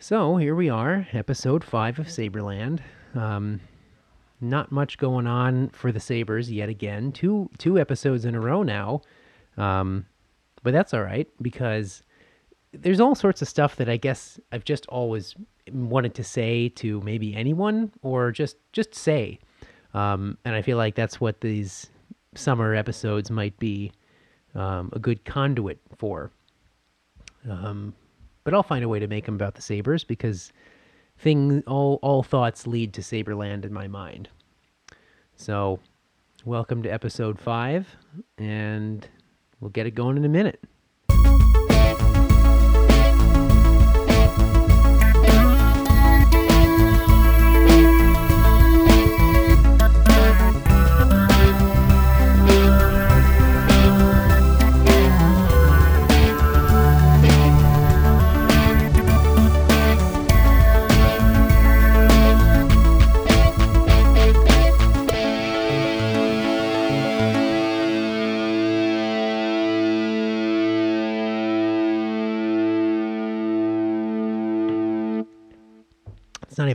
So here we are, episode five of Saberland. Um, not much going on for the Sabres yet again. Two two episodes in a row now, um, but that's all right because there's all sorts of stuff that I guess I've just always wanted to say to maybe anyone or just just say, um, and I feel like that's what these summer episodes might be um, a good conduit for. Um, but I'll find a way to make them about the Sabres because thing all all thoughts lead to Saberland in my mind. So, welcome to episode 5 and we'll get it going in a minute.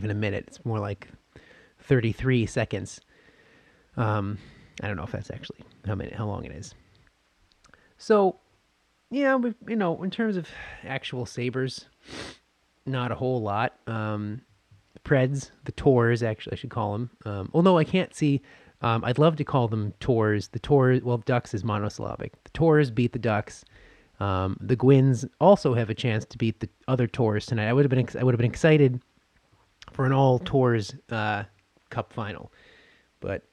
Even a minute. It's more like 33 seconds. Um, I don't know if that's actually how many, how long it is. So, yeah, we, you know, in terms of actual sabers, not a whole lot. Um, the Preds, the Tours, actually, I should call them. Um, although I can't see, um, I'd love to call them Tours. The Tours, well, Ducks is monosyllabic. The Tours beat the Ducks. Um, the Gwins also have a chance to beat the other Tours tonight. I would have been, ex- I would have been excited for an all tours uh, cup final, but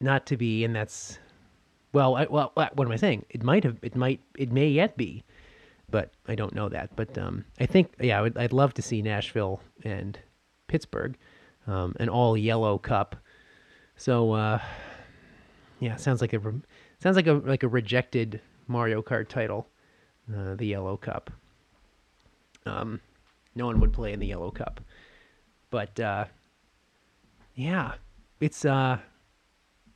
not to be. And that's well, I, well, what am I saying? It might have, it might, it may yet be, but I don't know that. But um, I think, yeah, I would, I'd love to see Nashville and Pittsburgh, um, an all yellow cup. So uh, yeah, sounds like a sounds like a like a rejected Mario Kart title, uh, the Yellow Cup. Um, no one would play in the Yellow Cup. But uh, yeah, it's uh,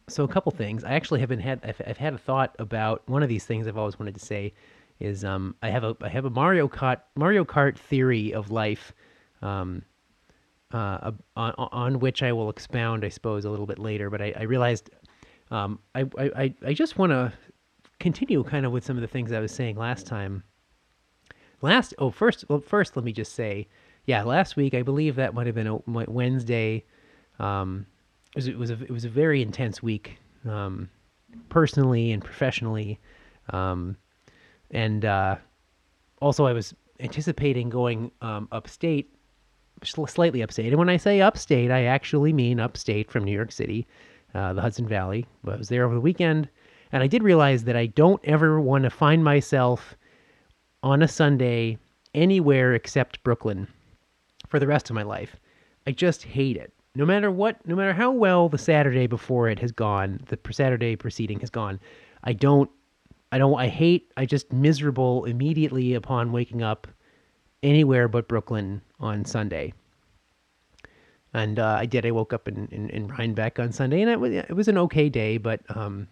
so a couple things. I actually have been had I've, I've had a thought about one of these things I've always wanted to say is um, I have a I have a Mario Kart Mario Kart theory of life. Um, uh, on, on which I will expound, I suppose, a little bit later. But I, I realized um, I, I, I just want to continue kind of with some of the things I was saying last time. Last, oh, first, well, first, let me just say, yeah, last week I believe that might have been a Wednesday. Um, it was, it was a it was a very intense week, um, personally and professionally, um, and uh, also I was anticipating going um, upstate, slightly upstate. And when I say upstate, I actually mean upstate from New York City, uh, the Hudson Valley. But I was there over the weekend, and I did realize that I don't ever want to find myself on a Sunday anywhere except Brooklyn for the rest of my life. I just hate it. No matter what, no matter how well the Saturday before it has gone, the Saturday preceding has gone, I don't, I don't, I hate, I just miserable immediately upon waking up anywhere but Brooklyn on Sunday. And uh, I did. I woke up in, in, in Rhinebeck on Sunday, and it was, it was an okay day, but um,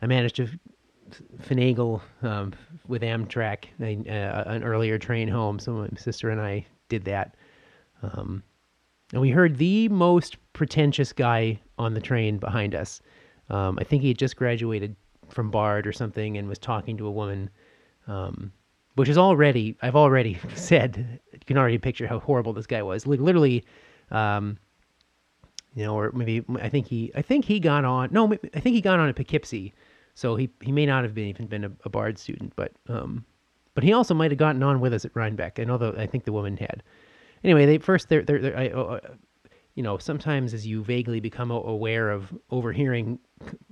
I managed to finagle um, with Amtrak uh, an earlier train home. So my sister and I did that. Um, and we heard the most pretentious guy on the train behind us. Um, I think he had just graduated from Bard or something and was talking to a woman, um, which is already, I've already said, you can already picture how horrible this guy was. Like literally, um, you know, or maybe I think he, I think he got on. No, I think he got on at Poughkeepsie, so he he may not have been even been a, a Bard student, but um, but he also might have gotten on with us at Rhinebeck. I know I think the woman had anyway, they first they're they're, they're I, uh, you know sometimes as you vaguely become aware of overhearing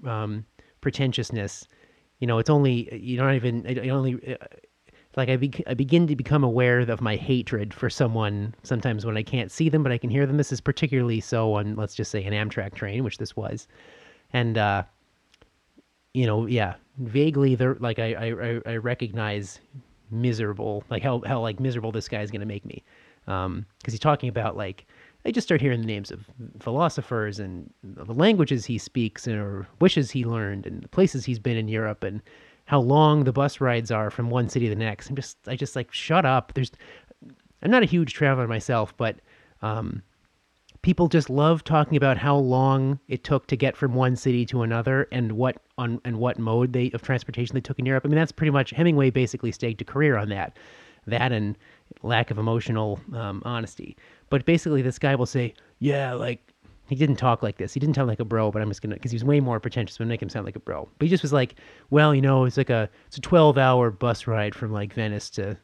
um, pretentiousness, you know it's only you don't even it only. Uh, like I, be, I begin to become aware of my hatred for someone sometimes when I can't see them but I can hear them. This is particularly so on let's just say an Amtrak train, which this was, and uh, you know, yeah, vaguely they're, like I I I recognize miserable like how how like miserable this guy is gonna make me because um, he's talking about like I just start hearing the names of philosophers and the languages he speaks and or wishes he learned and the places he's been in Europe and how long the bus rides are from one city to the next. I'm just I just like shut up. There's I'm not a huge traveler myself, but um, people just love talking about how long it took to get from one city to another and what on and what mode they of transportation they took in Europe. I mean, that's pretty much Hemingway basically staked a career on that, that and lack of emotional um, honesty. But basically, this guy will say, "Yeah, like." He didn't talk like this. He didn't sound like a bro, but I'm just gonna because he was way more pretentious. I'm make him sound like a bro. But he just was like, well, you know, it's like a it's a 12 hour bus ride from like Venice to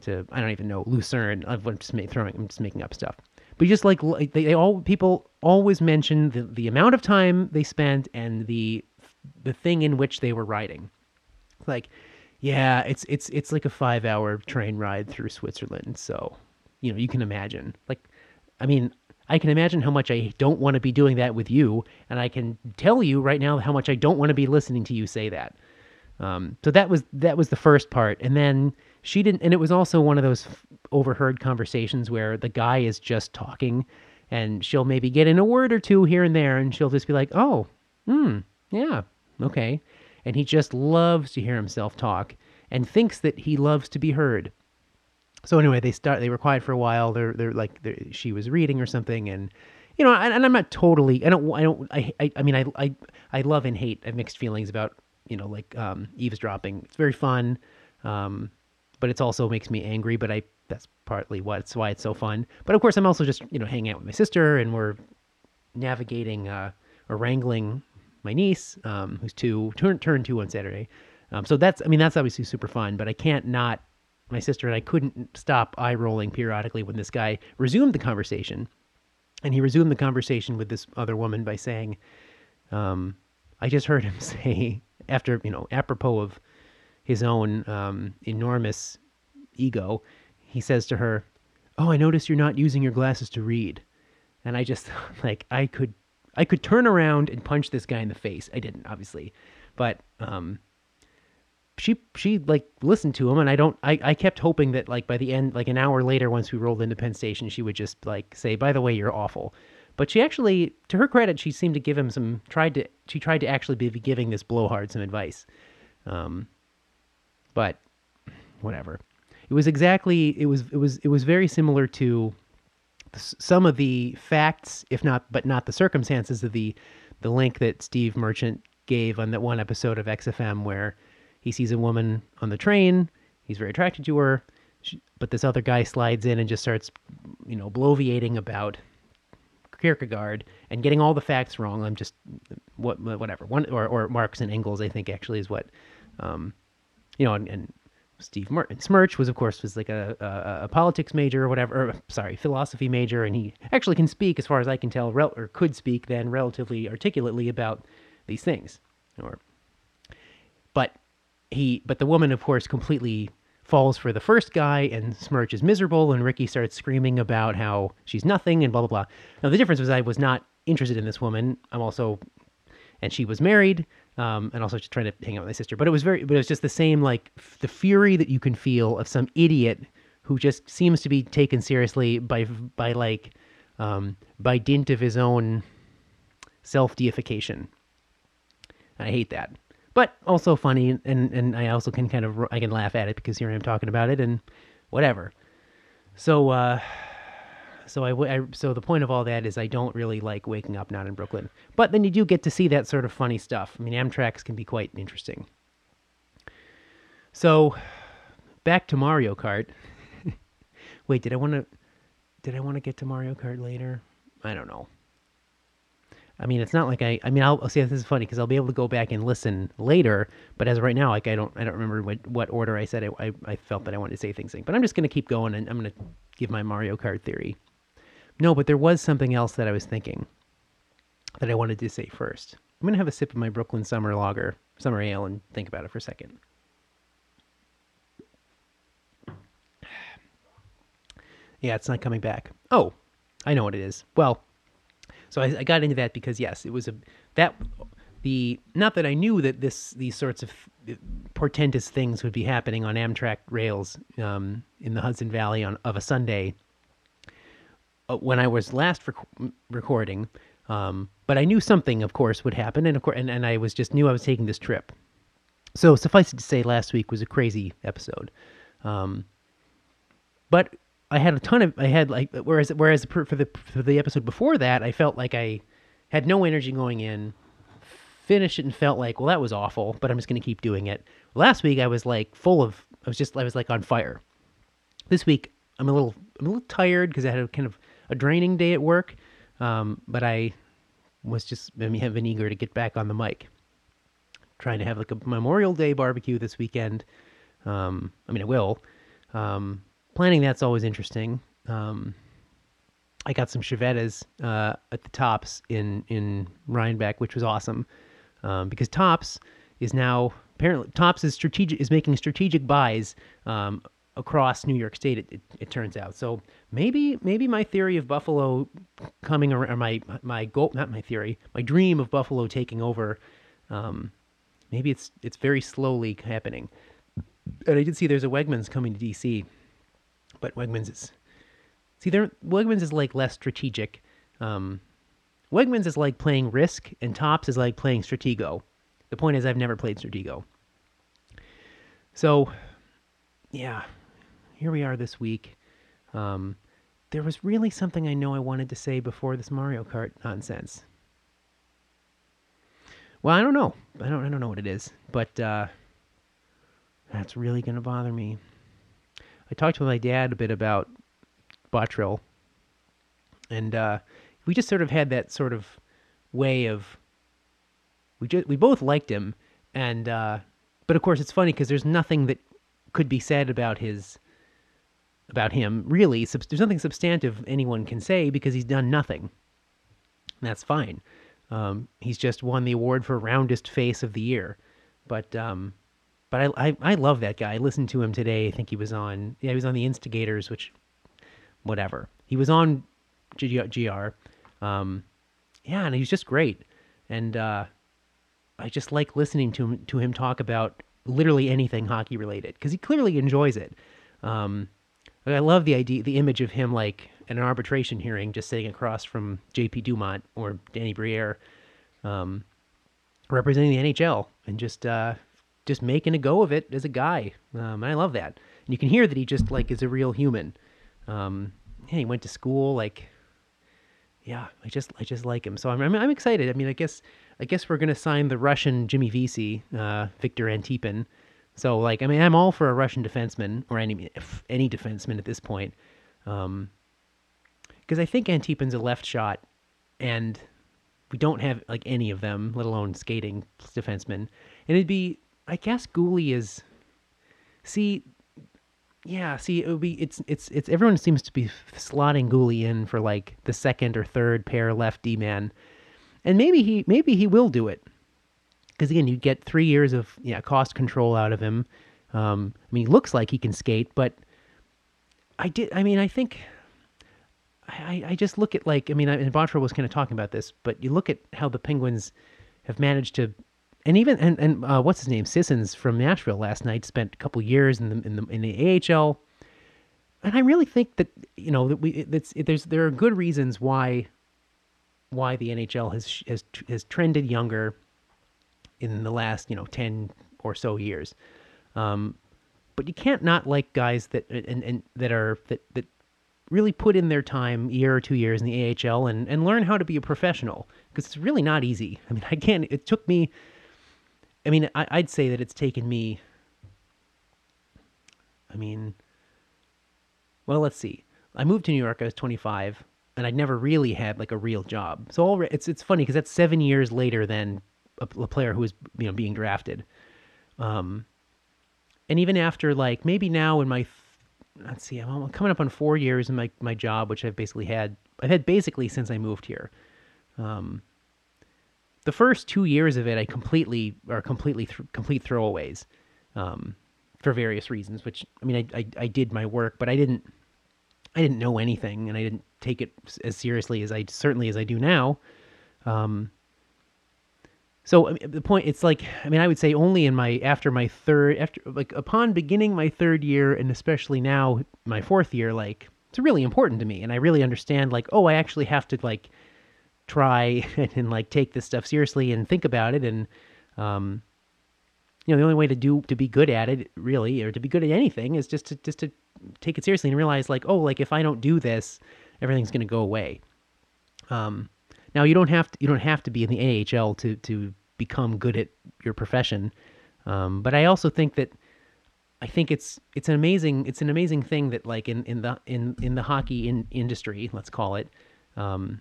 to I don't even know Lucerne. I'm just throwing. I'm just making up stuff. But just like they, they all people always mention the the amount of time they spent and the the thing in which they were riding. Like, yeah, it's it's it's like a five hour train ride through Switzerland. So, you know, you can imagine. Like, I mean, I can imagine how much I don't want to be doing that with you, and I can tell you right now how much I don't want to be listening to you say that. Um, so that was that was the first part, and then she didn't, and it was also one of those overheard conversations where the guy is just talking, and she'll maybe get in a word or two here and there, and she'll just be like, "Oh, hmm, yeah, okay," and he just loves to hear himself talk and thinks that he loves to be heard so anyway, they start. They were quiet for a while. They're they're like they're, she was reading or something, and you know, and, and, I'm not totally. I don't. I don't. I. I, I mean, I, I. I love and hate. I have mixed feelings about you know, like um, eavesdropping. It's very fun, um, but it's also makes me angry. But I. That's partly what's why it's so fun. But of course, I'm also just you know hanging out with my sister, and we're navigating uh, or wrangling my niece, um, who's two, turn turn two on Saturday. Um, so that's. I mean, that's obviously super fun. But I can't not my sister and I couldn't stop eye rolling periodically when this guy resumed the conversation. And he resumed the conversation with this other woman by saying, um, I just heard him say, after, you know, apropos of his own um, enormous ego, he says to her, Oh, I notice you're not using your glasses to read. And I just, like, I could. I could turn around and punch this guy in the face. I didn't, obviously, but um, she she like listened to him and i don't I, I kept hoping that like by the end like an hour later once we rolled into penn station she would just like say by the way you're awful. But she actually to her credit she seemed to give him some tried to she tried to actually be giving this blowhard some advice. Um but whatever. It was exactly it was it was it was very similar to some of the facts if not but not the circumstances of the the link that steve merchant gave on that one episode of xfm where he sees a woman on the train. He's very attracted to her. But this other guy slides in and just starts, you know, bloviating about Kierkegaard and getting all the facts wrong. I'm just what whatever one or or Marx and Engels. I think actually is what, um, you know, and, and Steve Martin. Smirch was of course was like a, a, a politics major or whatever. Or, sorry, philosophy major, and he actually can speak, as far as I can tell, rel- or could speak then relatively articulately about these things. Or, but he, but the woman, of course, completely falls for the first guy, and Smirch is miserable, and Ricky starts screaming about how she's nothing and blah blah blah. Now the difference was I was not interested in this woman. I'm also, and she was married, um, and also just trying to hang out with my sister. But it was very, but it was just the same, like f- the fury that you can feel of some idiot who just seems to be taken seriously by by like um, by dint of his own self deification. I hate that but also funny and and I also can kind of I can laugh at it because here I am talking about it and whatever. So uh so I, I so the point of all that is I don't really like waking up not in Brooklyn. But then you do get to see that sort of funny stuff. I mean Amtrak's can be quite interesting. So back to Mario Kart. Wait, did I want to did I want to get to Mario Kart later? I don't know. I mean, it's not like I. I mean, I'll, see. This is funny because I'll be able to go back and listen later. But as right now, like I don't, I don't remember what, what order I said I, I, I felt that I wanted to say things. In. But I'm just gonna keep going and I'm gonna give my Mario Kart theory. No, but there was something else that I was thinking that I wanted to say first. I'm gonna have a sip of my Brooklyn Summer Lager, Summer Ale, and think about it for a second. Yeah, it's not coming back. Oh, I know what it is. Well, so I, I got into that because yes, it was a that the not that I knew that this these sorts of portentous things would be happening on Amtrak rails um, in the Hudson Valley on of a Sunday when I was last rec- recording. Um, but I knew something, of course, would happen, and of course, and, and I was just knew I was taking this trip. So suffice it to say, last week was a crazy episode. Um, but I had a ton of I had like whereas whereas for the for the episode before that I felt like I had no energy going in, finished it and felt like well that was awful, but I'm just gonna keep doing it. Last week I was like full of I was just I was like on fire. This week I'm a little I'm a little tired because I had a kind of a draining day at work, um, but I was just I mean, have been eager to get back on the mic. Trying to have like a Memorial Day barbecue this weekend. Um, I mean, I will. Um, planning that's always interesting. Um, I got some Chiavettas uh, at the Tops in in Rhinebeck, which was awesome um, because Tops is now apparently Tops is strategic is making strategic buys um, across New York State. It, it, it, turns out so maybe maybe my theory of Buffalo coming around or my my goal not my theory my dream of Buffalo taking over. Um, maybe it's it's very slowly happening. And I did see there's a Wegmans coming to DC but Wegmans is see there Wegmans is like less strategic. Um, Wegmans is like playing Risk, and Tops is like playing Stratego. The point is, I've never played Stratego. So, yeah, here we are this week. Um, there was really something I know I wanted to say before this Mario Kart nonsense. Well, I don't know. I don't. I don't know what it is, but uh, that's really gonna bother me. I talked to my dad a bit about Botterill, and uh, we just sort of had that sort of way of we just we both liked him, and uh, but of course it's funny because there's nothing that could be said about his about him really. There's nothing substantive anyone can say because he's done nothing. That's fine. Um, he's just won the award for roundest face of the year, but um, but I, I, I love that guy. I listened to him today. I think he was on yeah he was on the Instigators, which whatever. He was on GR. Um, yeah, and he's just great. And uh, I just like listening to him to him talk about literally anything hockey related because he clearly enjoys it. Um, I love the idea, the image of him like in an arbitration hearing, just sitting across from J.P. Dumont or Danny Briere, um, representing the NHL, and just uh, just making a go of it as a guy. Um, I love that. And you can hear that he just like is a real human. Um, yeah, he went to school. Like, yeah, I just I just like him. So I'm I'm, I'm excited. I mean, I guess I guess we're gonna sign the Russian Jimmy Vesey, uh, Victor Antipin. So like, I mean, I'm all for a Russian defenseman or any any defenseman at this point, because um, I think Antipin's a left shot, and we don't have like any of them, let alone skating defensemen. And it'd be I guess Guhle is. See, yeah, see, it would be it's it's it's everyone seems to be slotting Guhle in for like the second or third pair left D man, and maybe he maybe he will do it because again, you get three years of yeah cost control out of him. Um, I mean, he looks like he can skate, but I did. I mean, I think I I just look at like I mean, and Botterill was kind of talking about this, but you look at how the Penguins have managed to and even and and uh, what's his name Sissons from Nashville last night spent a couple years in the in the in the AHL, and I really think that you know that we that's there's there are good reasons why why the NHL has has has trended younger in the last you know ten or so years, um, but you can't not like guys that and and that are that that really put in their time year or two years in the AHL and and learn how to be a professional because it's really not easy. I mean, I can't. It took me I mean, I, would say that it's taken me. I mean, well, let's see. I moved to New York. I was 25, and I'd never really had like a real job. So all, it's it's funny because that's seven years later than a, a, player who was you know being drafted. Um, and even after like maybe now in my let's see, I'm coming up on four years in my my job, which I've basically had I've had basically since I moved here. Um, the first two years of it, I completely are completely th- complete throwaways, um, for various reasons. Which I mean, I, I, I did my work, but I didn't I didn't know anything, and I didn't take it as seriously as I certainly as I do now. Um, so I mean, the point, it's like I mean, I would say only in my after my third after like upon beginning my third year, and especially now my fourth year, like it's really important to me, and I really understand like oh, I actually have to like try and, and, like take this stuff seriously and think about it and um you know, the only way to do to be good at it, really, or to be good at anything, is just to just to take it seriously and realize, like, oh, like if I don't do this, everything's going to go away. Um, now you don't have to you don't have to be in the AHL to to become good at your profession, um, but I also think that I think it's it's an amazing it's an amazing thing that like in in the in in the hockey in, industry, let's call it, um,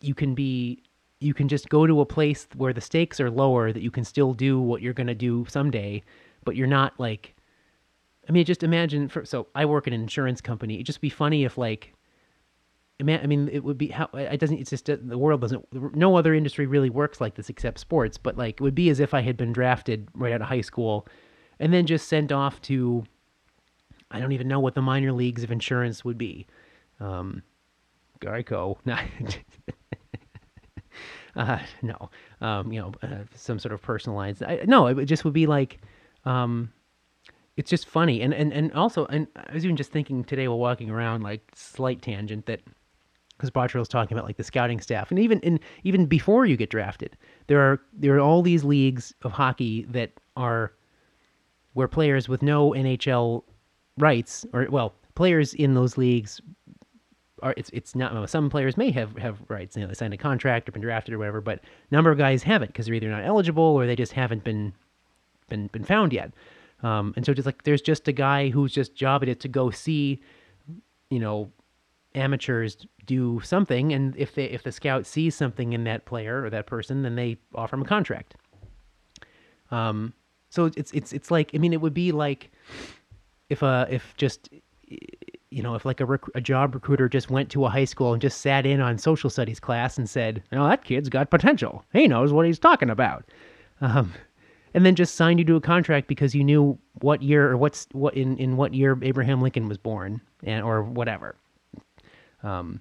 you can be you can just go to a place where the stakes are lower that you can still do what you're going to do someday but you're not like i mean just imagine for so i work in an insurance company. It'd just be funny if like i mean it would be how it doesn't it's just the world doesn't no other industry really works like this except sports but like it would be as if i had been drafted right out of high school and then just sent off to i don't even know what the minor leagues of insurance would be um Geico. uh, no, um, you know, uh, some sort of personalized. I, no, it just would be like, um, it's just funny, and and and also, and I was even just thinking today while walking around, like slight tangent that because Botterill was talking about like the scouting staff, and even in even before you get drafted, there are there are all these leagues of hockey that are where players with no NHL rights, or well, players in those leagues are it's it's not some players may have have rights you know they signed a contract or been drafted or whatever but a number of guys haven't because they're either not eligible or they just haven't been been been found yet. Um, and so just like there's just a guy who's just jobbed it to go see you know amateurs do something and if they if the scout sees something in that player or that person then they offer him a contract um so it's it's it's like i mean it would be like if uh if just you know, if like a, rec- a job recruiter just went to a high school and just sat in on social studies class and said, "You know, that kid's got potential. He knows what he's talking about," um, and then just signed you to a contract because you knew what year or what's what in in what year Abraham Lincoln was born and or whatever. Um,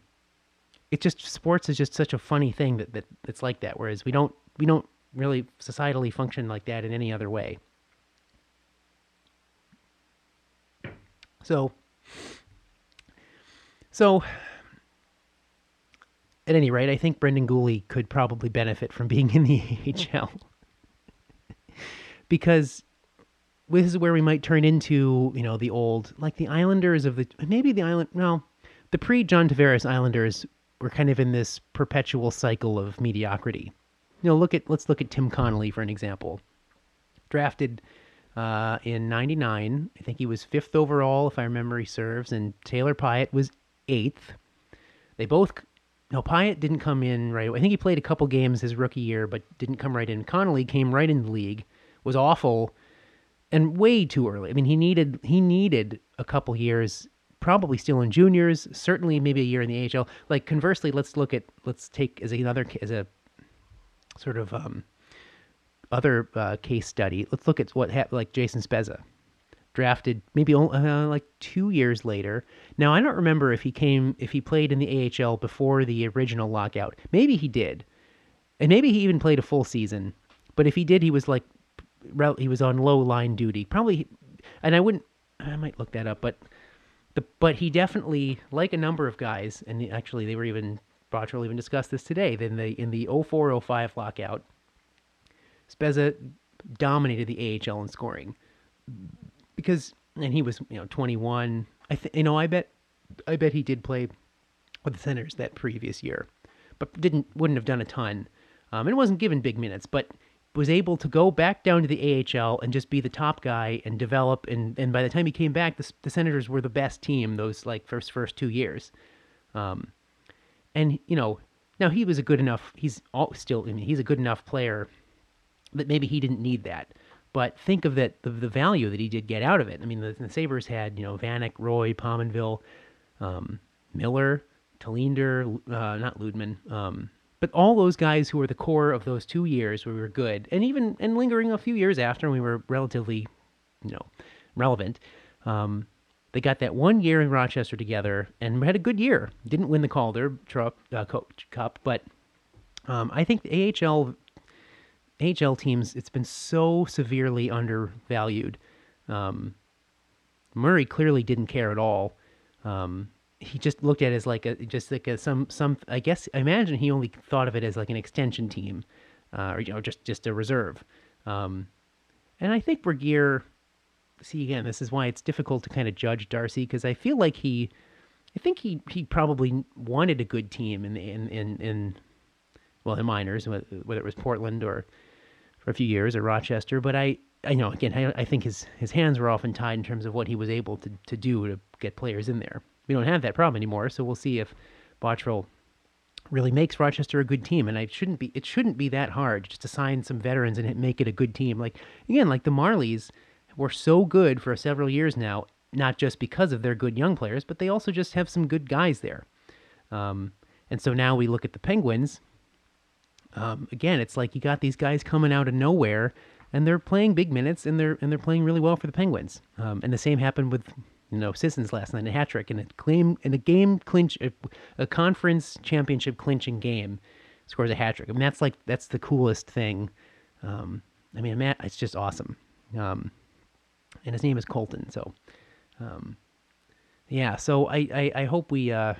it just sports is just such a funny thing that that it's like that. Whereas we don't we don't really societally function like that in any other way. So so, at any rate, I think Brendan Guhle could probably benefit from being in the AHL because this is where we might turn into, you know, the old, like the Islanders of the, maybe the Island, no, the pre John Tavares Islanders were kind of in this perpetual cycle of mediocrity. You know, look at, let's look at Tim Connolly for an example. Drafted uh, in 99. I think he was fifth overall, if I remember he serves, and Taylor Pyatt was eighth. They both no Pyatt didn't come in right. I think he played a couple games his rookie year, but didn't come right in. Connolly came right in the league, was awful, and way too early. I mean, he needed he needed a couple years, probably still in juniors, certainly maybe a year in the AHL. Like conversely, let's look at let's take as another as a sort of um, other uh, case study. Let's look at what happened, like Jason Spezza drafted maybe uh, like two years later. Now I don't remember if he came if he played in the AHL before the original lockout. Maybe he did, and maybe he even played a full season. But if he did, he was like he was on low line duty. Probably, and I wouldn't. I might look that up, but the but he definitely like a number of guys, and actually they were even Botterill even discussed this today. Then the in the 0405 lockout, Spezza dominated the AHL in scoring because and he was you know 21. I think you know I bet I bet he did play with the Senators that previous year, but didn't wouldn't have done a ton. Um, and wasn't given big minutes, but was able to go back down to the AHL and just be the top guy and develop. And, and by the time he came back, the, the Senators were the best team those like first first two years. Um, and you know now he was a good enough. He's all, still. I mean, he's a good enough player that maybe he didn't need that. But think of that the, the value that he did get out of it. I mean, the, the Sabres had you know Vanek, Roy, Pominville, um, Miller, Tallinder, uh, not Lydman, um, but all those guys who were the core of those two years where we were good, and even and lingering a few years after, we were relatively, you know, relevant. Um, they got that one year in Rochester together and had a good year. Didn't win the Calder uh, Cup, but um, I think the AHL AHL teams, it's been so severely undervalued. Um, Murray clearly didn't care at all. Um, he just looked at it as like a just like a some some. I guess I imagine he only thought of it as like an extension team, uh, or you know just just a reserve. Um, and I think Regier. See again, this is why it's difficult to kind of judge Darcy because I feel like he, I think he he probably wanted a good team in in in, in well in minors whether it was Portland or for a few years or Rochester, but I I know again I, I think his his hands were often tied in terms of what he was able to to do to get players in there. We don't have that problem anymore, so we'll see if Botterill really makes Rochester a good team. And I shouldn't be it shouldn't be that hard just to sign some veterans and make it a good team. Like again, like the Marlies were so good for several years now, not just because of their good young players, but they also just have some good guys there. Um, and so now we look at the Penguins. Um, again, it's like you got these guys coming out of nowhere, and they're playing big minutes, and they're and they're playing really well for the Penguins. Um, and the same happened with you know Sissons last night, a hat trick in a claim in a game clinch, a, a conference championship clinching game, scores a hat trick. I mean that's like that's the coolest thing. Um, I mean, Matt, it's just awesome. Um, and his name is Colton. So, um, yeah. So I, I, I hope we uh,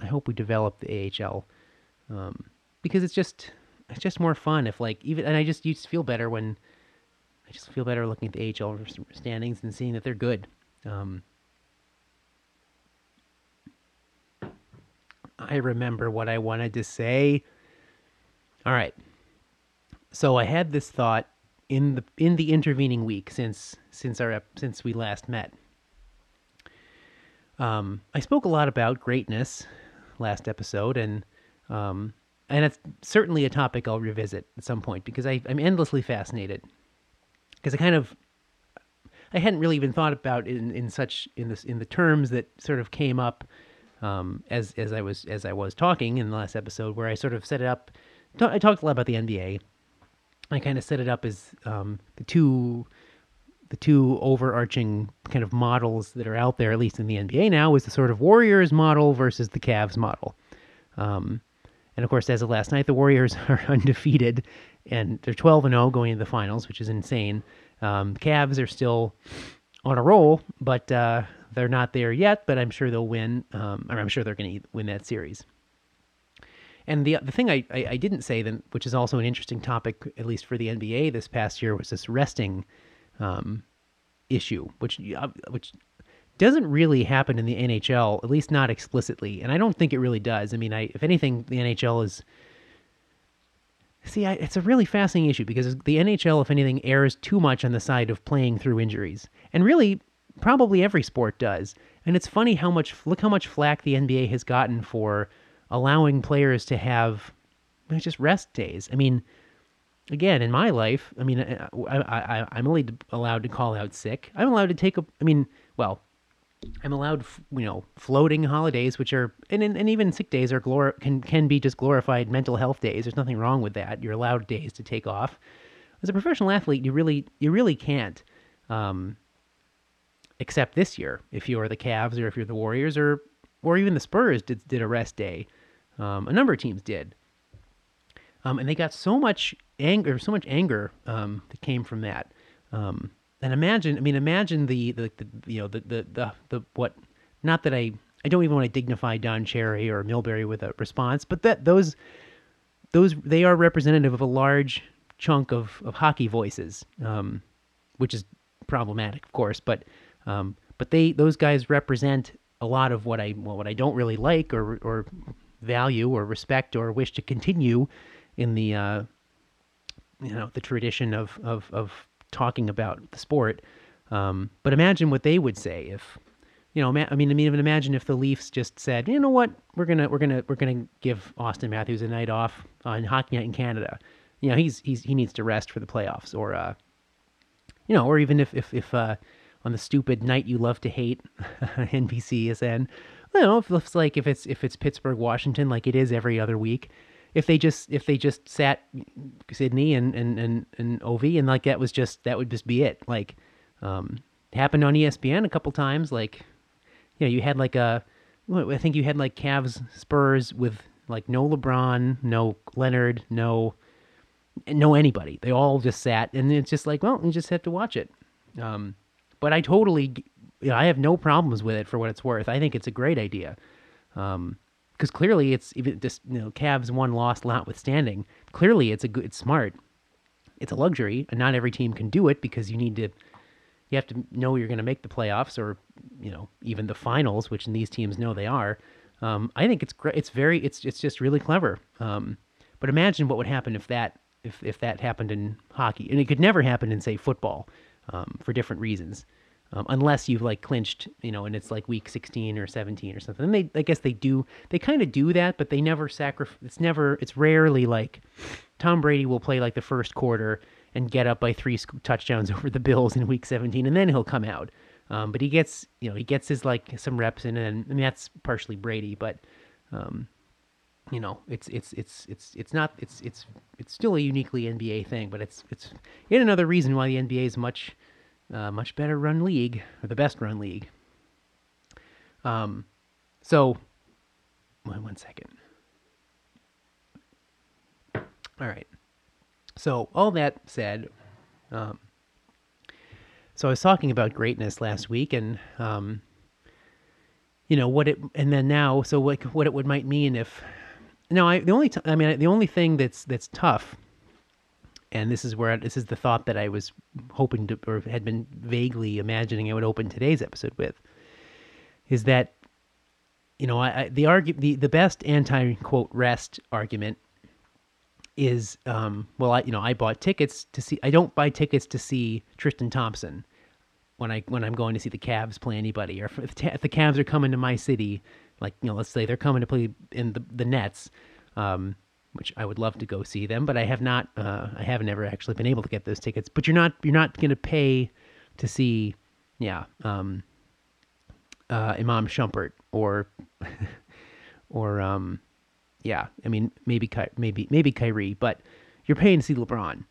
I hope we develop the AHL um, because it's just it's just more fun if like even and I just used to feel better when I just feel better looking at the AHL standings and seeing that they're good. Um, I remember what I wanted to say. All right. So I had this thought in the in the intervening week since since our since we last met. Um, I spoke a lot about greatness last episode, and um, and it's certainly a topic I'll revisit at some point because I, I'm endlessly fascinated. Because I kind of I hadn't really even thought about in, in such in this in the terms that sort of came up um, as as I was as I was talking in the last episode, where I sort of set it up. I talked a lot about the NBA. I kind of set it up as um, the two the two overarching kind of models that are out there, at least in the NBA now, is the sort of Warriors model versus the Cavs model. Um, and of course, as of last night, the Warriors are undefeated and they're 12 and 0 going into the finals, which is insane. Um, Cavs are still on a roll, but uh, they're not there yet. But I'm sure they'll win. Um, I'm sure they're going to win that series. And the the thing I, I, I, didn't say then, which is also an interesting topic, at least for the NBA this past year, was this resting um, issue, which which doesn't really happen in the NHL, at least not explicitly, and I don't think it really does. I mean, I if anything, the NHL is See, I, it's a really fascinating issue because the NHL, if anything, errs too much on the side of playing through injuries, and really, probably every sport does. And it's funny how much look how much flack the NBA has gotten for allowing players to have just rest days. I mean, again, in my life, I mean, I, I, I'm only allowed to call out sick. I'm allowed to take a. I mean, well, I'm allowed, you know, floating holidays, which are and and even sick days are glor can can be just glorified mental health days. There's nothing wrong with that. You're allowed days to take off. As a professional athlete, you really you really can't. Um, except this year, if you're the Cavs or if you're the Warriors or or even the Spurs did did a rest day. Um, a number of teams did. Um, and they got so much anger, so much anger um, that came from that. Um, and imagine, I mean, imagine the, the, the you know, the, the, the, the, what, not that I, I don't even want to dignify Don Cherry or Milbury with a response, but that those, those, they are representative of a large chunk of, of hockey voices, um, which is problematic, of course, but, um, but they, those guys represent a lot of what I, well, what I don't really like or, or value or respect or wish to continue in the, uh, you know, the tradition of, of, of talking about the sport. Um, but imagine what they would say if, you know, I mean, I mean, even imagine if the Leafs just said, you know what, we're gonna, we're gonna, we're gonna give Auston Matthews a night off on Hockey Night in Canada. You know, he's he's he needs to rest for the playoffs, or, uh, you know, or even if if if uh, on the stupid night you love to hate, NBC is in. I don't know if it's like if it's if it's Pittsburgh Washington like it is every other week if they just if they just sat Sidney and and and and Ovi and like that was just that would just be it. Like um happened on ESPN a couple times. Like you know you had like a I think you had like Cavs Spurs with like no LeBron, no Leonard, no no anybody. They all just sat and it's just like well you just have to watch it. Um, but I totally you know, I have no problems with it for what it's worth. I think it's a great idea. Um, because clearly it's even just you know Cavs one loss notwithstanding, clearly it's a good, it's smart. it's a luxury, and not every team can do it because you need to you have to know you're going to make the playoffs or you know even the finals, which these teams know they are. Um, I think it's great. It's very it's it's just really clever. Um, but imagine what would happen if that if if that happened in hockey, and it could never happen in say football um, for different reasons. Um, unless you've like clinched, you know, and it's like week 16 or 17 or something. And they, I guess they do, they kind of do that, but they never sacrifice. It's never, it's rarely like Tom Brady will play like the first quarter and get up by three touchdowns over the Bills in week 17, and then he'll come out. Um, but he gets, you know, he gets his like some reps in, and I mean that's partially Brady, but, um, you know, it's it's it's it's it's not it's it's it's still a uniquely NBA thing, but it's it's yet another reason why the NBA is much uh, much better run league or the best run league. Um, so one, one second. All right. So all that said, um, so I was talking about greatness last week, and um, you know what it, and then now, so what what it would might mean if now I the only I mean the only thing that's that's tough and this is where this is the thought that I was hoping to or had been vaguely imagining I would open today's episode with is that you know I, I the argue the, the best anti quote rest argument is um well I you know I bought tickets to see I don't buy tickets to see Tristan Thompson when I when I'm going to see the Cavs play anybody or if, if the Cavs are coming to my city like you know let's say they're coming to play in the the Nets um which I would love to go see them, but I have not. Uh, I have never actually been able to get those tickets. But you're not you're not going to pay to see, yeah, um, uh, Iman Shumpert or or um, yeah. I mean maybe maybe maybe Kyrie, but you're paying to see LeBron,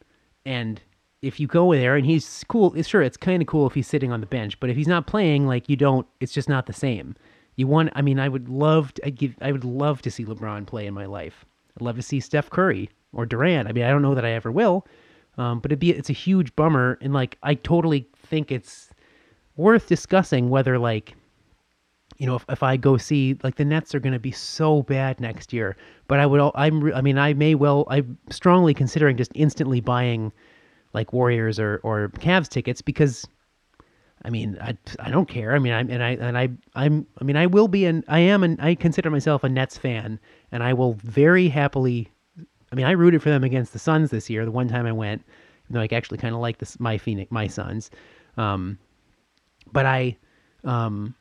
and if you go there and he's cool, sure, it's kind of cool if he's sitting on the bench, but if he's not playing, like you don't, it's just not the same. You want, I mean, I would love to, I give, I would love to see LeBron play in my life. I'd love to see Steph Curry or Durant. I mean, I don't know that I ever will, um, but it'd be it's a huge bummer. And like, I totally think it's worth discussing whether like, you know, if, if I go see like the Nets are going to be so bad next year, but I would I'm I mean I may well I'm strongly considering just instantly buying like Warriors or or Cavs tickets because I mean, I, I don't care. I mean, I'm and I and I I'm I mean, I will be an I am and I consider myself a Nets fan, and I will very happily. I mean, I rooted for them against the Suns this year. The one time I went, know, I actually kind of like this my Phoenix my Suns, um, but I, um,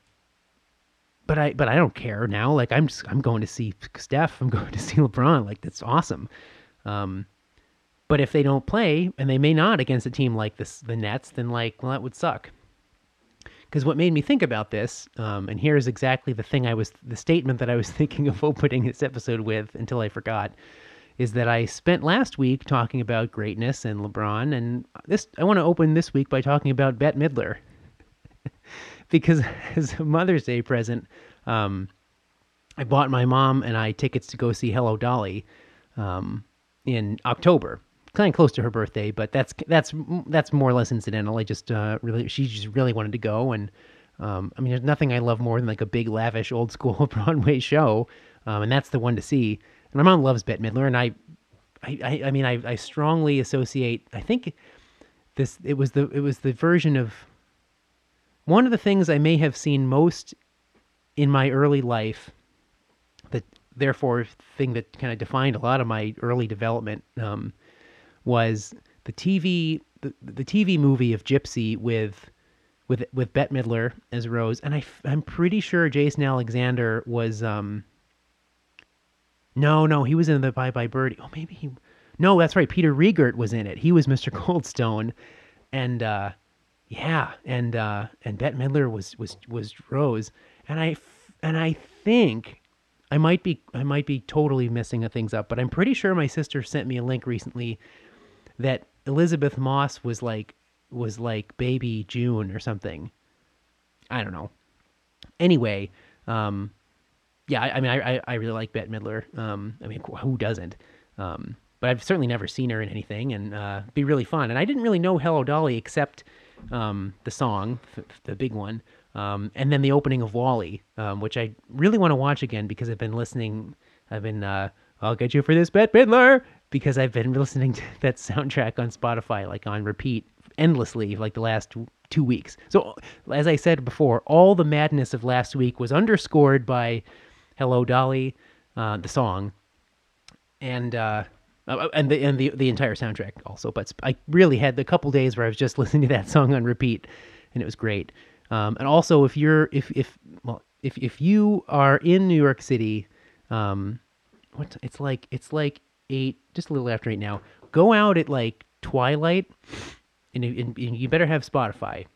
but I but I don't care now. Like I'm just I'm going to see Steph. I'm going to see LeBron. Like that's awesome. Um, but if they don't play, and they may not against a team like this, the Nets, then like well that would suck. Because what made me think about this, um, and here's exactly the thing I was, the statement that I was thinking of opening this episode with until I forgot, is that I spent last week talking about greatness and LeBron, and this I want to open this week by talking about Bette Midler, because as a Mother's Day present, um, I bought my mom and I tickets to go see Hello Dolly um, in October kind of close to her birthday, but that's that's that's more or less incidental. I just uh, really she just really wanted to go, and um, I mean, there's nothing I love more than like a big lavish old school Broadway show, um, and that's the one to see. And my mom loves Bette Midler, and I, I, I, mean, I, I strongly associate. I think this it was the it was the version of one of the things I may have seen most in my early life that therefore thing that kind of defined a lot of my early development um, was the TV the, the TV movie of Gypsy with with with Bette Midler as Rose, and I I'm pretty sure Jason Alexander was um. No, no, he was in the Bye Bye Birdie. Oh, maybe he. No, that's right. Peter Riegert was in it. He was Mr. Goldstone, and uh, yeah, and uh, and Bette Midler was was was Rose, and I and I think I might be I might be totally messing things up, but I'm pretty sure my sister sent me a link recently that Elisabeth Moss was like was like baby June or something. I don't know. Anyway, um, yeah, I, I mean, I, I really like Bette Midler. Um, I mean, who doesn't? Um, but I've certainly never seen her in anything, and uh, be really fun. And I didn't really know Hello Dolly except um, the song, the big one, um, and then the opening of WALL-E, um, which I really want to watch again because I've been listening. I've been, uh, I'll get you for this, Bette Midler, because I've been listening to that soundtrack on Spotify like on repeat endlessly like the last two weeks. So as I said before, all the madness of last week was underscored by "Hello Dolly," uh, the song, and uh, uh, and the and the the entire soundtrack also. But I really had the couple days where I was just listening to that song on repeat, and it was great. Um, and also, if you're if if well if if you are in New York City, um, what it's like it's like eight, just a little after eight now. Go out at like twilight, and, and, and you better have Spotify.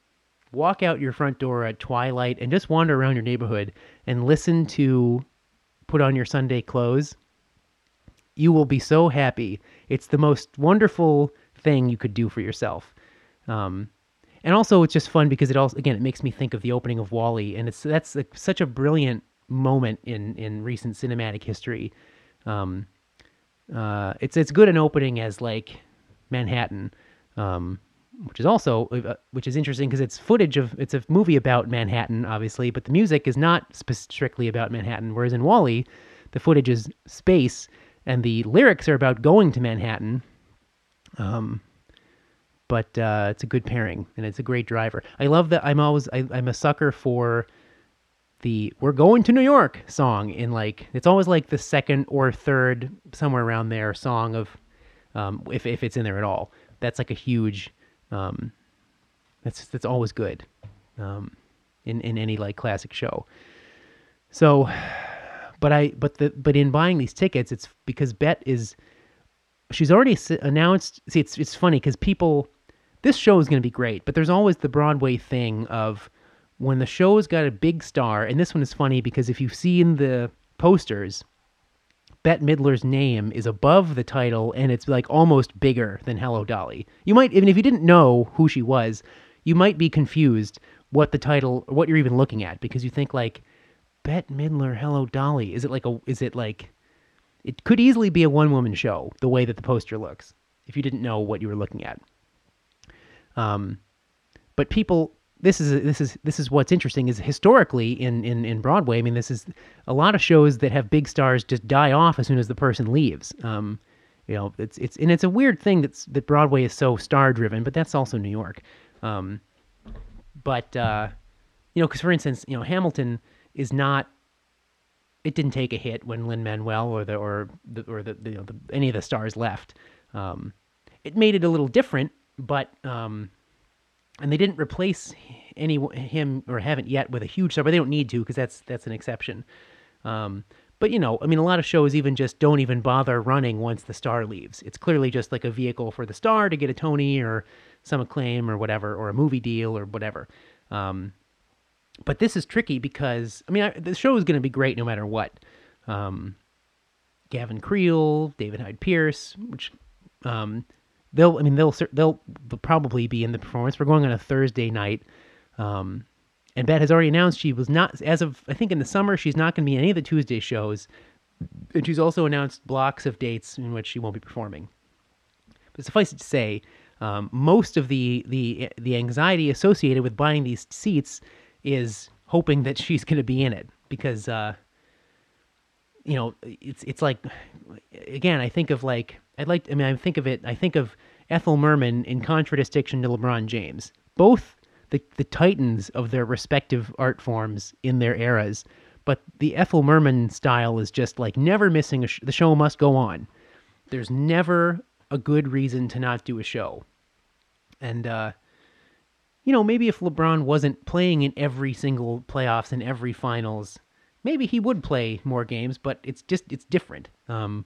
Walk out your front door at twilight and just wander around your neighborhood and listen to "Put on Your Sunday Clothes." You will be so happy. It's the most wonderful thing you could do for yourself. Um, and also it's just fun because it also again it makes me think of the opening of WALL-E, and it's that's like such a brilliant moment in in recent cinematic history. Um, uh, it's it's good an opening as like Manhattan, um, which is also uh, which is interesting because it's footage of it's a movie about Manhattan, obviously, but the music is not sp- strictly about Manhattan. Whereas in WALL-E, the footage is space and the lyrics are about going to Manhattan. Um, but uh, it's a good pairing and it's a great driver. I love that. I'm always I, I'm a sucker for the "We're going to New York" song in like it's always like the second or third somewhere around there song of um, if if it's in there at all. That's like a huge. Um, that's that's always good um, in in any like classic show. So, but I but the but in buying these tickets, it's because Bette is she's already announced. See, it's it's funny because people this show is going to be great, but there's always the Broadway thing of when the show's got a big star, and this one is funny because if you've seen the posters, Bette Midler's name is above the title and it's like almost bigger than Hello Dolly. You might, even if you didn't know who she was, you might be confused what the title, what you're even looking at because you think like, Bette Midler, Hello Dolly. Is it like a, is it like, it could easily be a one woman show the way that the poster looks if you didn't know what you were looking at. Um, but people, this is this is this is what's interesting is historically in in in Broadway. I mean, this is a lot of shows that have big stars just die off as soon as the person leaves. Um, you know, it's it's and it's a weird thing that's that Broadway is so star driven, but that's also New York. Um, but uh, you know, because for instance, you know, Hamilton is not. It didn't take a hit when Lin Manuel or the or the or the, you know, the any of the stars left. Um, it made it a little different but um, and they didn't replace any him or haven't yet with a huge star, but they don't need to because that's that's an exception. Um, but you know, I mean, a lot of shows even just don't even bother running once the star leaves. It's clearly just like a vehicle for the star to get a Tony or some acclaim or whatever, or a movie deal or whatever. Um, but this is tricky because I mean, I, the show is going to be great no matter what. Um, Gavin Creel, David Hyde Pierce, which um, they'll I mean they'll they'll probably be in the performance. We're going on a Thursday night. Um, and Bette has already announced she was not as of I think in the summer she's not going to be in any of the Tuesday shows. And she's also announced blocks of dates in which she won't be performing. But suffice it to say, um, most of the the the anxiety associated with buying these seats is hoping that she's going to be in it because uh, you know it's it's like again I think of like I'd like. I mean, I think of it. I think of Ethel Merman in contradistinction to LeBron James. Both the the titans of their respective art forms in their eras, but the Ethel Merman style is just like never missing. A sh- the show must go on. There's never a good reason to not do a show, and uh, you know maybe if LeBron wasn't playing in every single playoffs and every finals, maybe he would play more games. But it's just it's different. Um,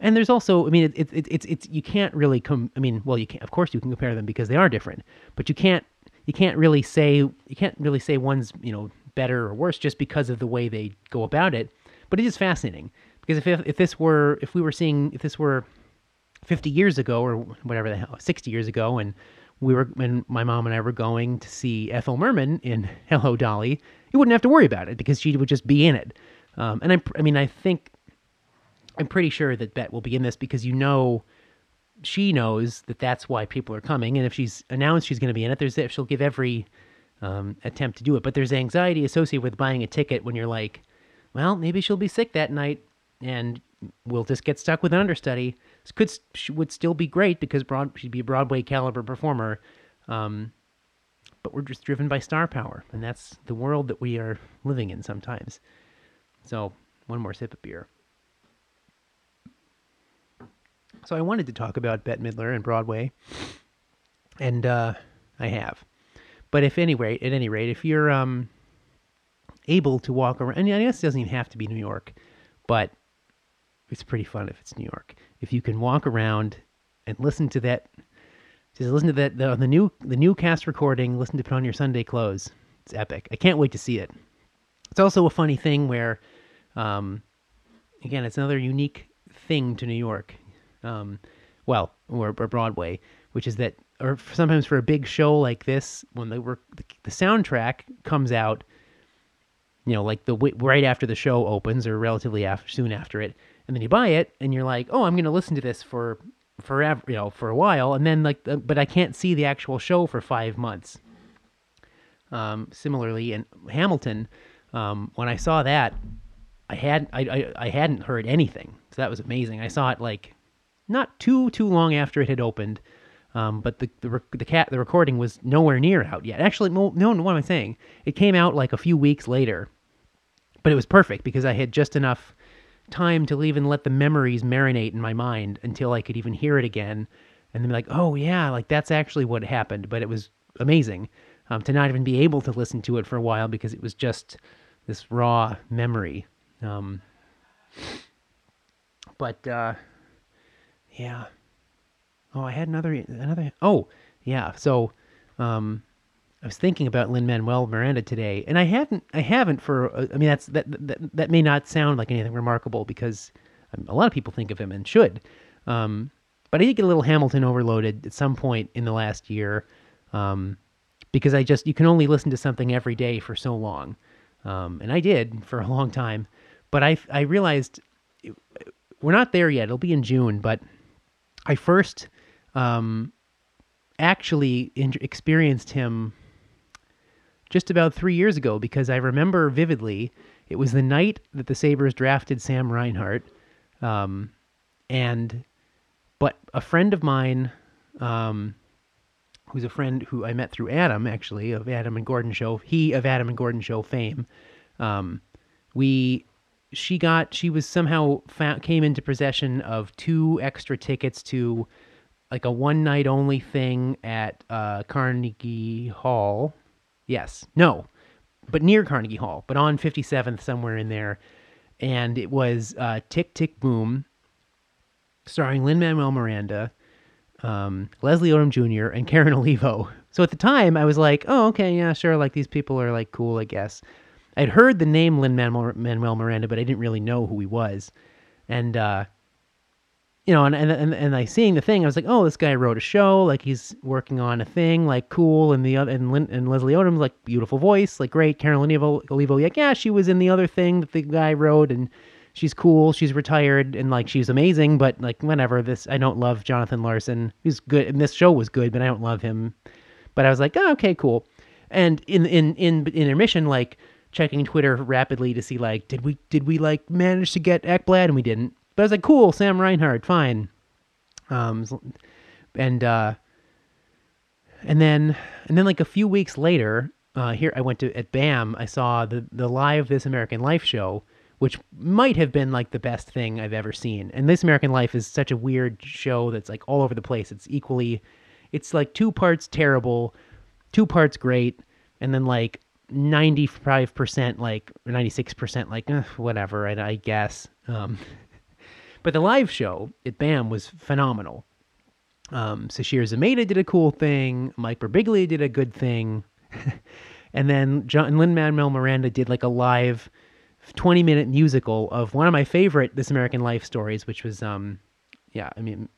and there's also, I mean, it's it, it's it's you can't really come. I mean, well, you can of course you can compare them because they are different, but you can't you can't really say you can't really say one's you know better or worse just because of the way they go about it. But it is fascinating because if if, if this were if we were seeing if this were 50 years ago or whatever the hell 60 years ago and we were when my mom and I were going to see Ethel Merman in Hello Dolly, you wouldn't have to worry about it because she would just be in it. Um, and I, I mean, I think I'm pretty sure that Bette will be in this because you know she knows that that's why people are coming, and if she's announced she's going to be in it, there's she'll give every um, attempt to do it. But there's anxiety associated with buying a ticket when you're like, well, maybe she'll be sick that night, and we'll just get stuck with an understudy. This could she would still be great because Broad she'd be a Broadway caliber performer, um, but we're just driven by star power, and that's the world that we are living in sometimes. So one more sip of beer. So I wanted to talk about Bette Midler and Broadway, and uh, I have. But if any rate, at any rate, if you're um, able to walk around, and I guess it doesn't even have to be New York, but it's pretty fun if it's New York. If you can walk around and listen to that, just listen to that the, the new the new cast recording. Listen to put on your Sunday clothes. It's epic. I can't wait to see it. It's also a funny thing where, um, again, it's another unique thing to New York. Um, well, or, or Broadway, which is that, or sometimes for a big show like this, when the the, the soundtrack comes out, you know, like the right after the show opens or relatively after, soon after it, and then you buy it and you're like, oh, I'm going to listen to this for forever, you know, for a while, and then like, but I can't see the actual show for five months. Um, similarly, in Hamilton, um, when I saw that, I had I, I, I hadn't heard anything, so that was amazing. I saw it like not too too long after it had opened, um, but the the the cat the recording was nowhere near out yet. Actually, no, no, what am I saying? It came out like a few weeks later, but it was perfect because I had just enough time to even let the memories marinate in my mind until I could even hear it again, and then be like, oh yeah, like that's actually what happened. But it was amazing um, to not even be able to listen to it for a while because it was just this raw memory. Um, but uh, yeah. Oh, I had another another. Oh, yeah. So, um, I was thinking about Lin Manuel Miranda today, and I hadn't. I haven't for. Uh, I mean, that's that, that. That may not sound like anything remarkable because um, a lot of people think of him and should. Um, but I did get a little Hamilton overloaded at some point in the last year, um, because I just you can only listen to something every day for so long, um, and I did for a long time. But I I realized we're not there yet. It'll be in June, but I first um, actually in- experienced him just about three years ago because I remember vividly it was the night that the Sabres drafted Sam Reinhart. Um, and, but a friend of mine, um, who's a friend who I met through Adam, actually, of Adam and Gordon Show, he of Adam and Gordon Show fame, um, we, she got, she was somehow found, came into possession of two extra tickets to like a one night only thing at uh, Carnegie Hall Yes. No. But near Carnegie Hall, but on 57th, somewhere in there. And it was uh, Tick Tick Boom, starring Lin Manuel Miranda, um, Leslie Odom Jr., and Karen Olivo. So at the time, I was like, oh, okay, yeah, sure. Like these people are like cool, I guess. I'd heard the name Lin Manuel Miranda, but I didn't really know who he was. And uh, you know, and, and and and like seeing the thing, I was like, oh, this guy wrote a show, like he's working on a thing, like cool. And the other and Lin, and Leslie Odom's like beautiful voice, like great. Carolyn Olivo, like yeah, she was in the other thing that the guy wrote, and she's cool. She's retired and like she's amazing, but like whenever this, I don't love Jonathan Larson. He's good, and this show was good, but I don't love him. But I was like, oh, okay, cool. And in in in in intermission, like checking Twitter rapidly to see like, did we did we like manage to get Ekblad, and we didn't. But I was like, cool, Sam Reinhart, fine. Um, and uh, and then and then like a few weeks later, uh, here I went to at BAM. I saw the the live This American Life show, which might have been like the best thing I've ever seen. And This American Life is such a weird show that's like all over the place. It's equally, it's like two parts terrible, two parts great, and then like 95% like 96% like eh, whatever I, I guess um, but the live show at BAM was phenomenal. Um, Sasheer Zamata did a cool thing. Mike Birbiglia did a good thing. and then John Lin Manuel Miranda did like a live 20 minute musical of one of my favorite This American Life stories, which was, um, yeah, I mean,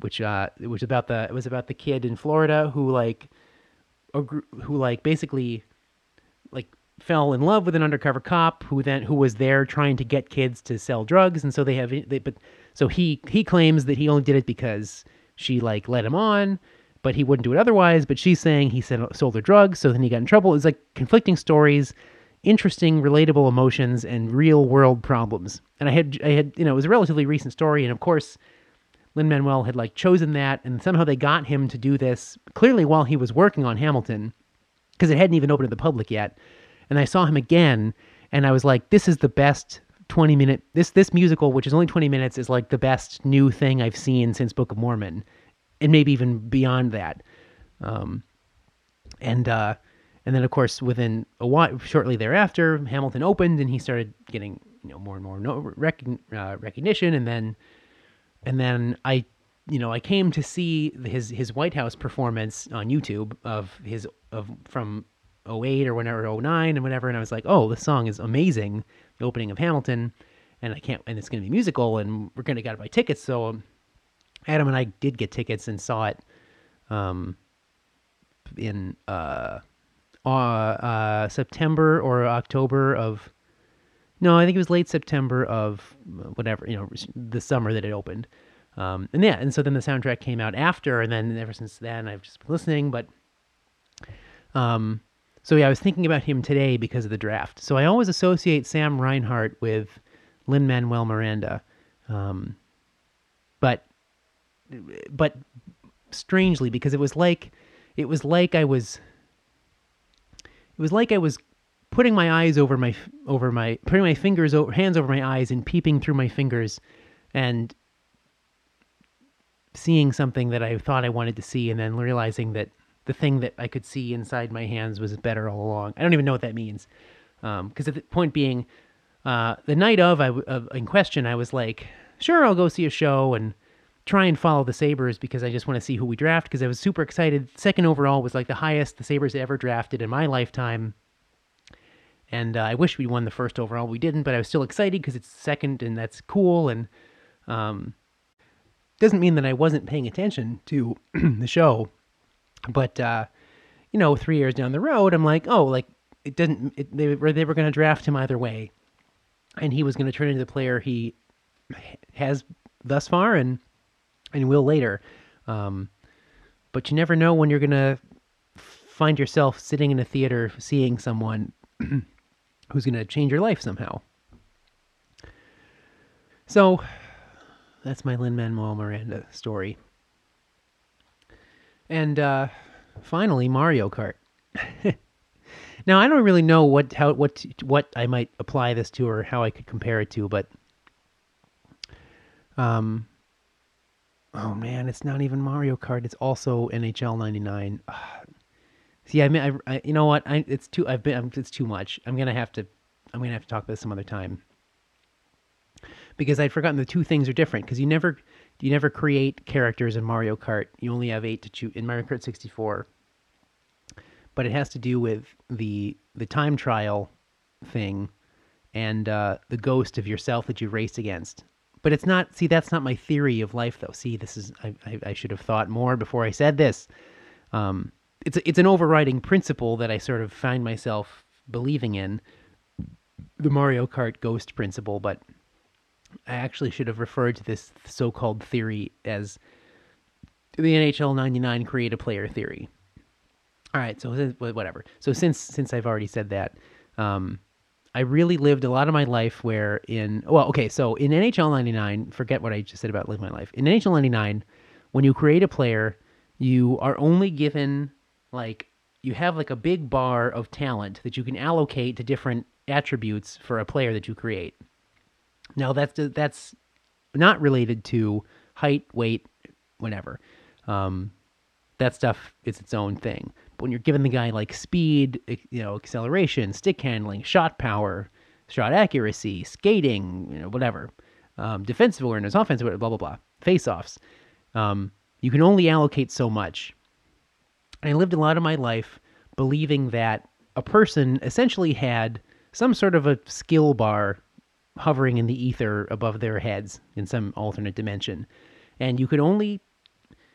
which, uh, it was about the, it was about the kid in Florida who like, who like basically like fell in love with an undercover cop who then who was there trying to get kids to sell drugs. And so they have they, but so he he claims that he only did it because she like led him on but he wouldn't do it otherwise. But she's saying he said, sold her drugs. So then he got in trouble. It's like conflicting stories interesting, relatable emotions and real world problems. And I had, I had, you know, it was a relatively recent story, and of course, Lin Manuel had like chosen that, and somehow they got him to do this clearly while he was working on Hamilton, because it hadn't even opened to the public yet. And I saw him again, and I was like, "This is the best 20 minute this this musical, which is only 20 minutes, is like the best new thing I've seen since Book of Mormon, and maybe even beyond that." Um, and uh, and then of course within a while, shortly thereafter, Hamilton opened, and he started getting you know more and more no, uh, recognition, and then and then I you know I came to see his his White House performance on YouTube of his of from 08 or whenever 09 and whatever and I was like oh this song is amazing the opening of Hamilton and I can't and it's going to be musical and we're going to gotta buy tickets so um, Adam and I did get tickets and saw it um in uh, uh, uh, September or October of no, I think it was late September of whatever you know the summer that it opened. Um, and yeah, and so then the soundtrack came out after, and then ever since then I've just been listening. But um, so yeah, I was thinking about him today because of the draft. So I always associate Sam Reinhart with Lin Manuel Miranda, um, but but strangely because it was like it was like I was it was like I was putting my eyes over my over my putting my fingers over hands over my eyes and peeping through my fingers and seeing something that I thought I wanted to see and then realizing that the thing that I could see inside my hands was better all along. I don't even know what that means. Because um, at the point being, uh, the night of, I, of in question, I was like, sure, I'll go see a show and try and follow the Sabres because I just want to see who we draft because I was super excited. Second overall was like the highest the Sabres ever drafted in my lifetime. And uh, I wish we won the first overall. We didn't, but I was still excited because it's second and that's cool. And um, doesn't mean that I wasn't paying attention to the show. But, uh, you know, three years down the road, I'm like, oh, like it doesn't, it, they were, they were going to draft him either way. And he was going to turn into the player he has thus far. And and will later. Um, but you never know when you're gonna find yourself sitting in a theater seeing someone who's gonna change your life somehow. So that's my Lin Manuel Miranda story. And uh, finally, Mario Kart. now I don't really know what how what what I might apply this to or how I could compare it to, but um, Oh man, it's not even Mario Kart. It's also NHL '99. See, I mean, I, I, you know what? I, it's too. I've been. It's too much. I'm gonna have to. I'm gonna have to talk about this some other time. Because I'd forgotten the two things are different. Because you never, you never create characters in Mario Kart. You only have eight to choose in Mario Kart 64. But it has to do with the the time trial thing, and uh, the ghost of yourself that you race against but it's not. See, that's not my theory of life, though. See, this is. I, I, I should have thought more before I said this. Um, it's it's an overriding principle that I sort of find myself believing in, the Mario Kart ghost principle. But I actually should have referred to this so-called theory as the NHL '99 create a player theory. All right, so whatever. So since since I've already said that, um, I really lived a lot of my life where in well, okay, so in NHL 99, forget what I just said about live my life. In NHL 99, when you create a player, you are only given like you have like a big bar of talent that you can allocate to different attributes for a player that you create. Now that's that's not related to height, weight, whatever. Um, that stuff is its own thing But when you're giving the guy like speed, you know, acceleration, stick handling, shot power, shot accuracy, skating, you know, whatever, um, defensive awareness, offensive blah blah blah, face offs, um, you can only allocate so much. I lived a lot of my life believing that a person essentially had some sort of a skill bar hovering in the ether above their heads in some alternate dimension, and you could only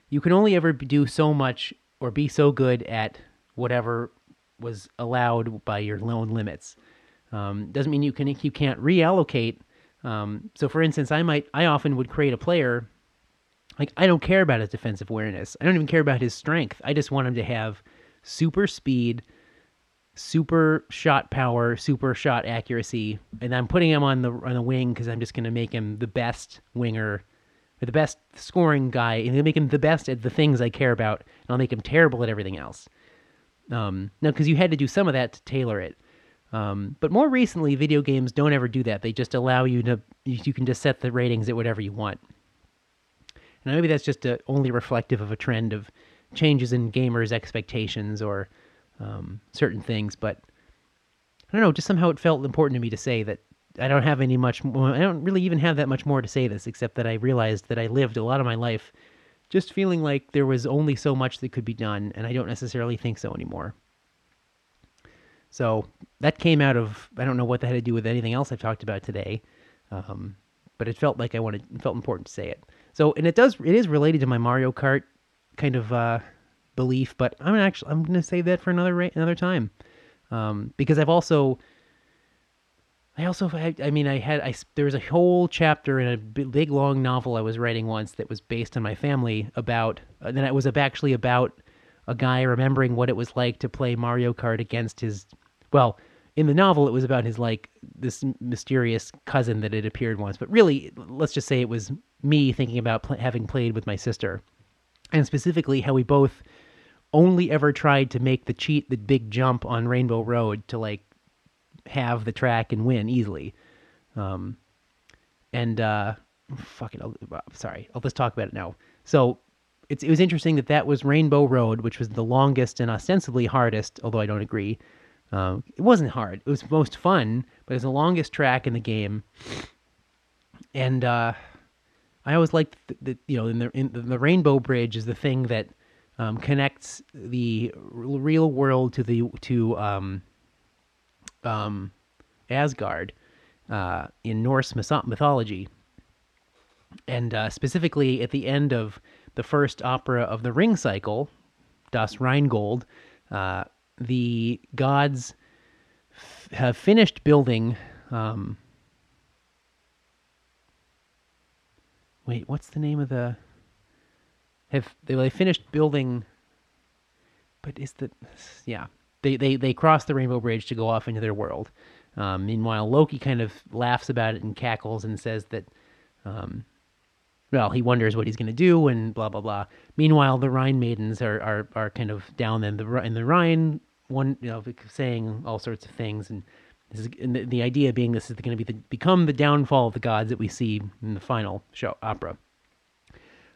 you can only ever do so much or be so good at whatever was allowed by your loan limits. Um, doesn't mean you can you can't reallocate. Um, so, for instance, I might I often would create a player like I don't care about his defensive awareness. I don't even care about his strength. I just want him to have super speed, super shot power, super shot accuracy, and I'm putting him on the on the wing because I'm just going to make him the best winger, or the best scoring guy, and I'll make him the best at the things I care about, and I'll make him terrible at everything else. Um, now, because you had to do some of that to tailor it. Um, but more recently, video games don't ever do that. They just allow you to you can just set the ratings at whatever you want. And maybe that's just a, only reflective of a trend of changes in gamers' expectations or um, certain things. But I don't know. Just somehow it felt important to me to say that I don't have any much. I don't really even have that much more to say this, except that I realized that I lived a lot of my life just feeling like there was only so much that could be done, and I don't necessarily think so anymore. So that came out of I don't know what that had to do with anything else I've talked about today, um, but it felt like I wanted it felt important to say it. So and it does it is related to my Mario Kart kind of uh, belief, but I'm actually I'm to save that for another another time um, because I've also I also I, I mean I had I there was a whole chapter in a big long novel I was writing once that was based on my family about uh, then it was actually about a guy remembering what it was like to play Mario Kart against his well, in the novel it was about his like this mysterious cousin that had appeared once, but really let's just say it was me thinking about pl- having played with my sister. And specifically how we both only ever tried to make the cheat the big jump on Rainbow Road to like have the track and win easily. Um and uh fuck it, I'll, sorry. I'll just talk about it now. So it's, it was interesting that that was Rainbow Road, which was the longest and ostensibly hardest, although I don't agree. Um, it wasn't hard. It was most fun, but it's the longest track in the game. And uh, I always liked the, you know in the in the Rainbow Bridge is the thing that um, connects the real world to the to um, um, Asgard uh, in Norse mythology, and uh, specifically at the end of the first opera of the Ring Cycle, Das Rheingold, uh, the gods f- have finished building. Um, wait, what's the name of the? Have they, they finished building? But is the yeah they they they cross the Rainbow Bridge to go off into their world. Um, meanwhile, Loki kind of laughs about it and cackles and says that um, well, he wonders what he's going to do and blah blah blah. Meanwhile, the Rhine maidens are are, are kind of down in the in the Rhine, one you know, saying all sorts of things, and this is and the, the idea being this is going to be the become the downfall of the gods that we see in the final show opera.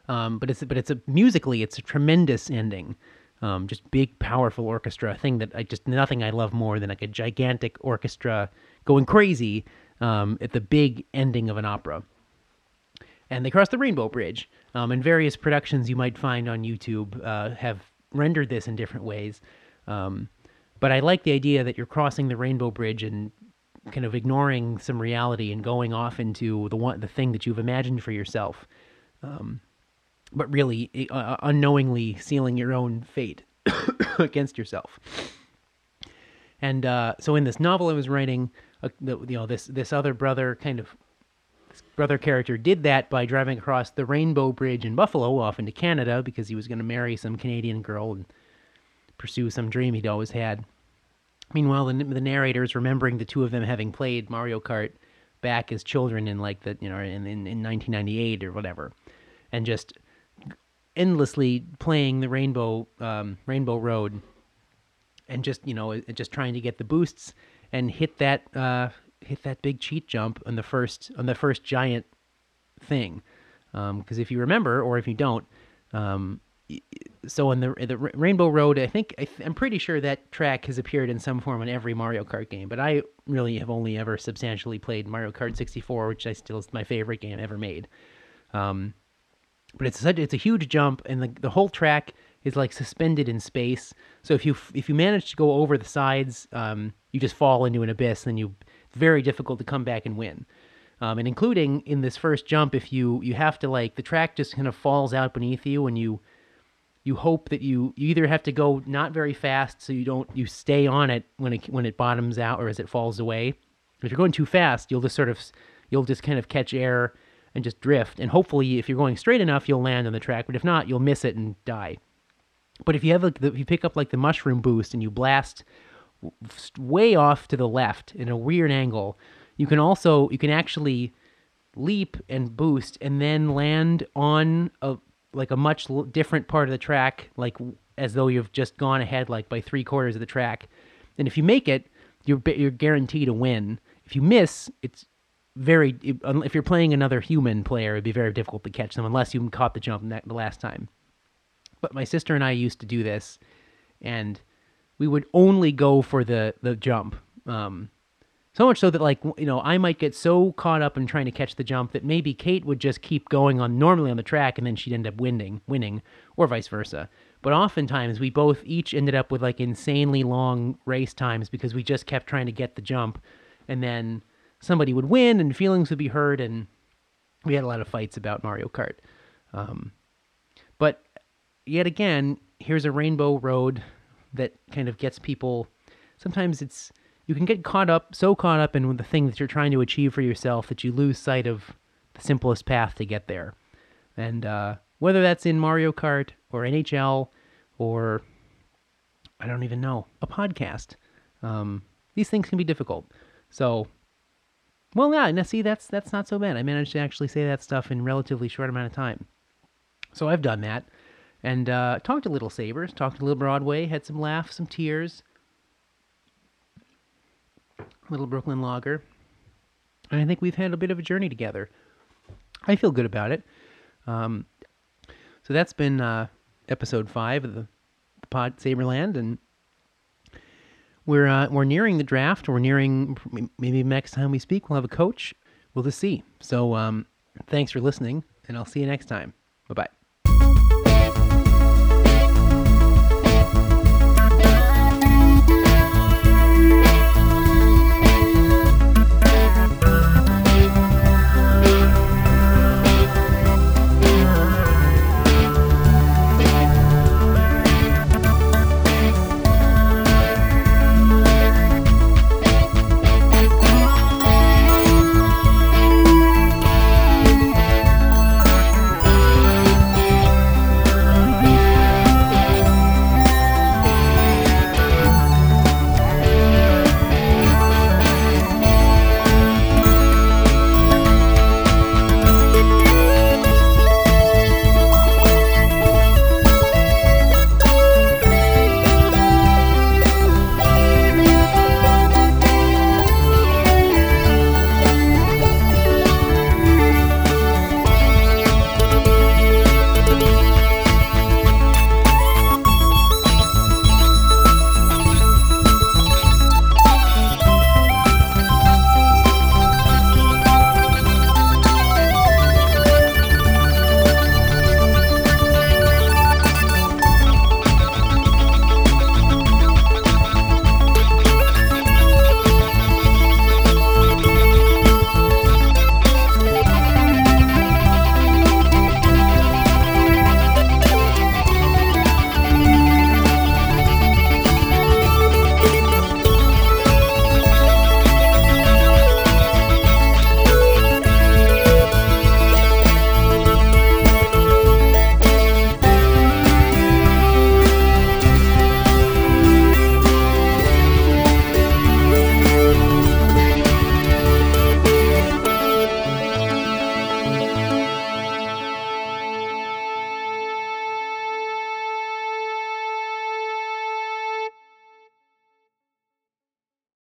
Um, but it's but it's a musically it's a tremendous ending. Um, just big, powerful orchestra. A thing that I just nothing I love more than like a gigantic orchestra going crazy um, at the big ending of an opera and they cross the Rainbow Bridge. Um, and various productions you might find on YouTube uh, have rendered this in different ways. Um, but I like the idea that you're crossing the Rainbow Bridge and kind of ignoring some reality and going off into the one the thing that you've imagined for yourself, um, but really uh, unknowingly sealing your own fate against yourself. And uh, so in this novel I was writing, uh, the, you know, this this other brother kind of brother character did that by driving across the Rainbow Bridge in Buffalo off into Canada because he was going to marry some Canadian girl and pursue some dream he'd always had. Meanwhile, the, the narrator is remembering the two of them having played Mario Kart back as children in like the you know in, in, in 1998 or whatever, and just endlessly playing the Rainbow um, Rainbow Road, and just you know just trying to get the boosts and hit that uh, hit that big cheat jump on the first on the first giant thing. Because um, if you remember, or if you don't, um, so in the the Rainbow Road, I think I am pretty sure that track has appeared in some form in every Mario Kart game. But I really have only ever substantially played Mario Kart 64, which I still is my favorite game ever made. Um, but it's such it's a huge jump, and the the whole track is like suspended in space. So if you if you manage to go over the sides, um, you just fall into an abyss, and you very difficult to come back and win. Um, and including in this first jump, if you you have to like the track just kind of falls out beneath you, and you you hope that you you either have to go not very fast so you don't you stay on it when it when it bottoms out or as it falls away. If you're going too fast, you'll just sort of you'll just kind of catch air and just drift. And hopefully, if you're going straight enough, you'll land on the track. But if not, you'll miss it and die. But if you have like the, if you pick up like the mushroom boost and you blast way off to the left in a weird angle. You can also you can actually leap and boost and then land on a like a much different part of the track like as though you've just gone ahead like by three quarters of the track and if you make it you're you're guaranteed to win if you miss it's very if you're playing another human player it'd be very difficult to catch them unless you caught the jump the last time but my sister and I used to do this and we would only go for the the jump um, so much so that like you know I might get so caught up in trying to catch the jump that maybe Kate would just keep going on normally on the track and then she'd end up winning, winning, or vice versa. But oftentimes we both each ended up with like insanely long race times because we just kept trying to get the jump, and then somebody would win and feelings would be hurt and we had a lot of fights about Mario Kart. Um, but yet again, here's a rainbow road that kind of gets people. Sometimes it's you can get caught up, so caught up in the thing that you're trying to achieve for yourself that you lose sight of the simplest path to get there. And uh, whether that's in Mario Kart or NHL or I don't even know a podcast, um, these things can be difficult. So, well, yeah, now see, that's that's not so bad. I managed to actually say that stuff in relatively short amount of time. So I've done that, and uh, talked to Little Sabres, talked to Little Broadway, had some laughs, some tears little Brooklyn Lager. And I think we've had a bit of a journey together. I feel good about it. Um, so that's been uh, episode five of the, the Pod Saberland, and we're uh, we're nearing the draft. We're nearing maybe next time we speak, we'll have a coach. We'll just see. So um, thanks for listening, and I'll see you next time. Bye bye.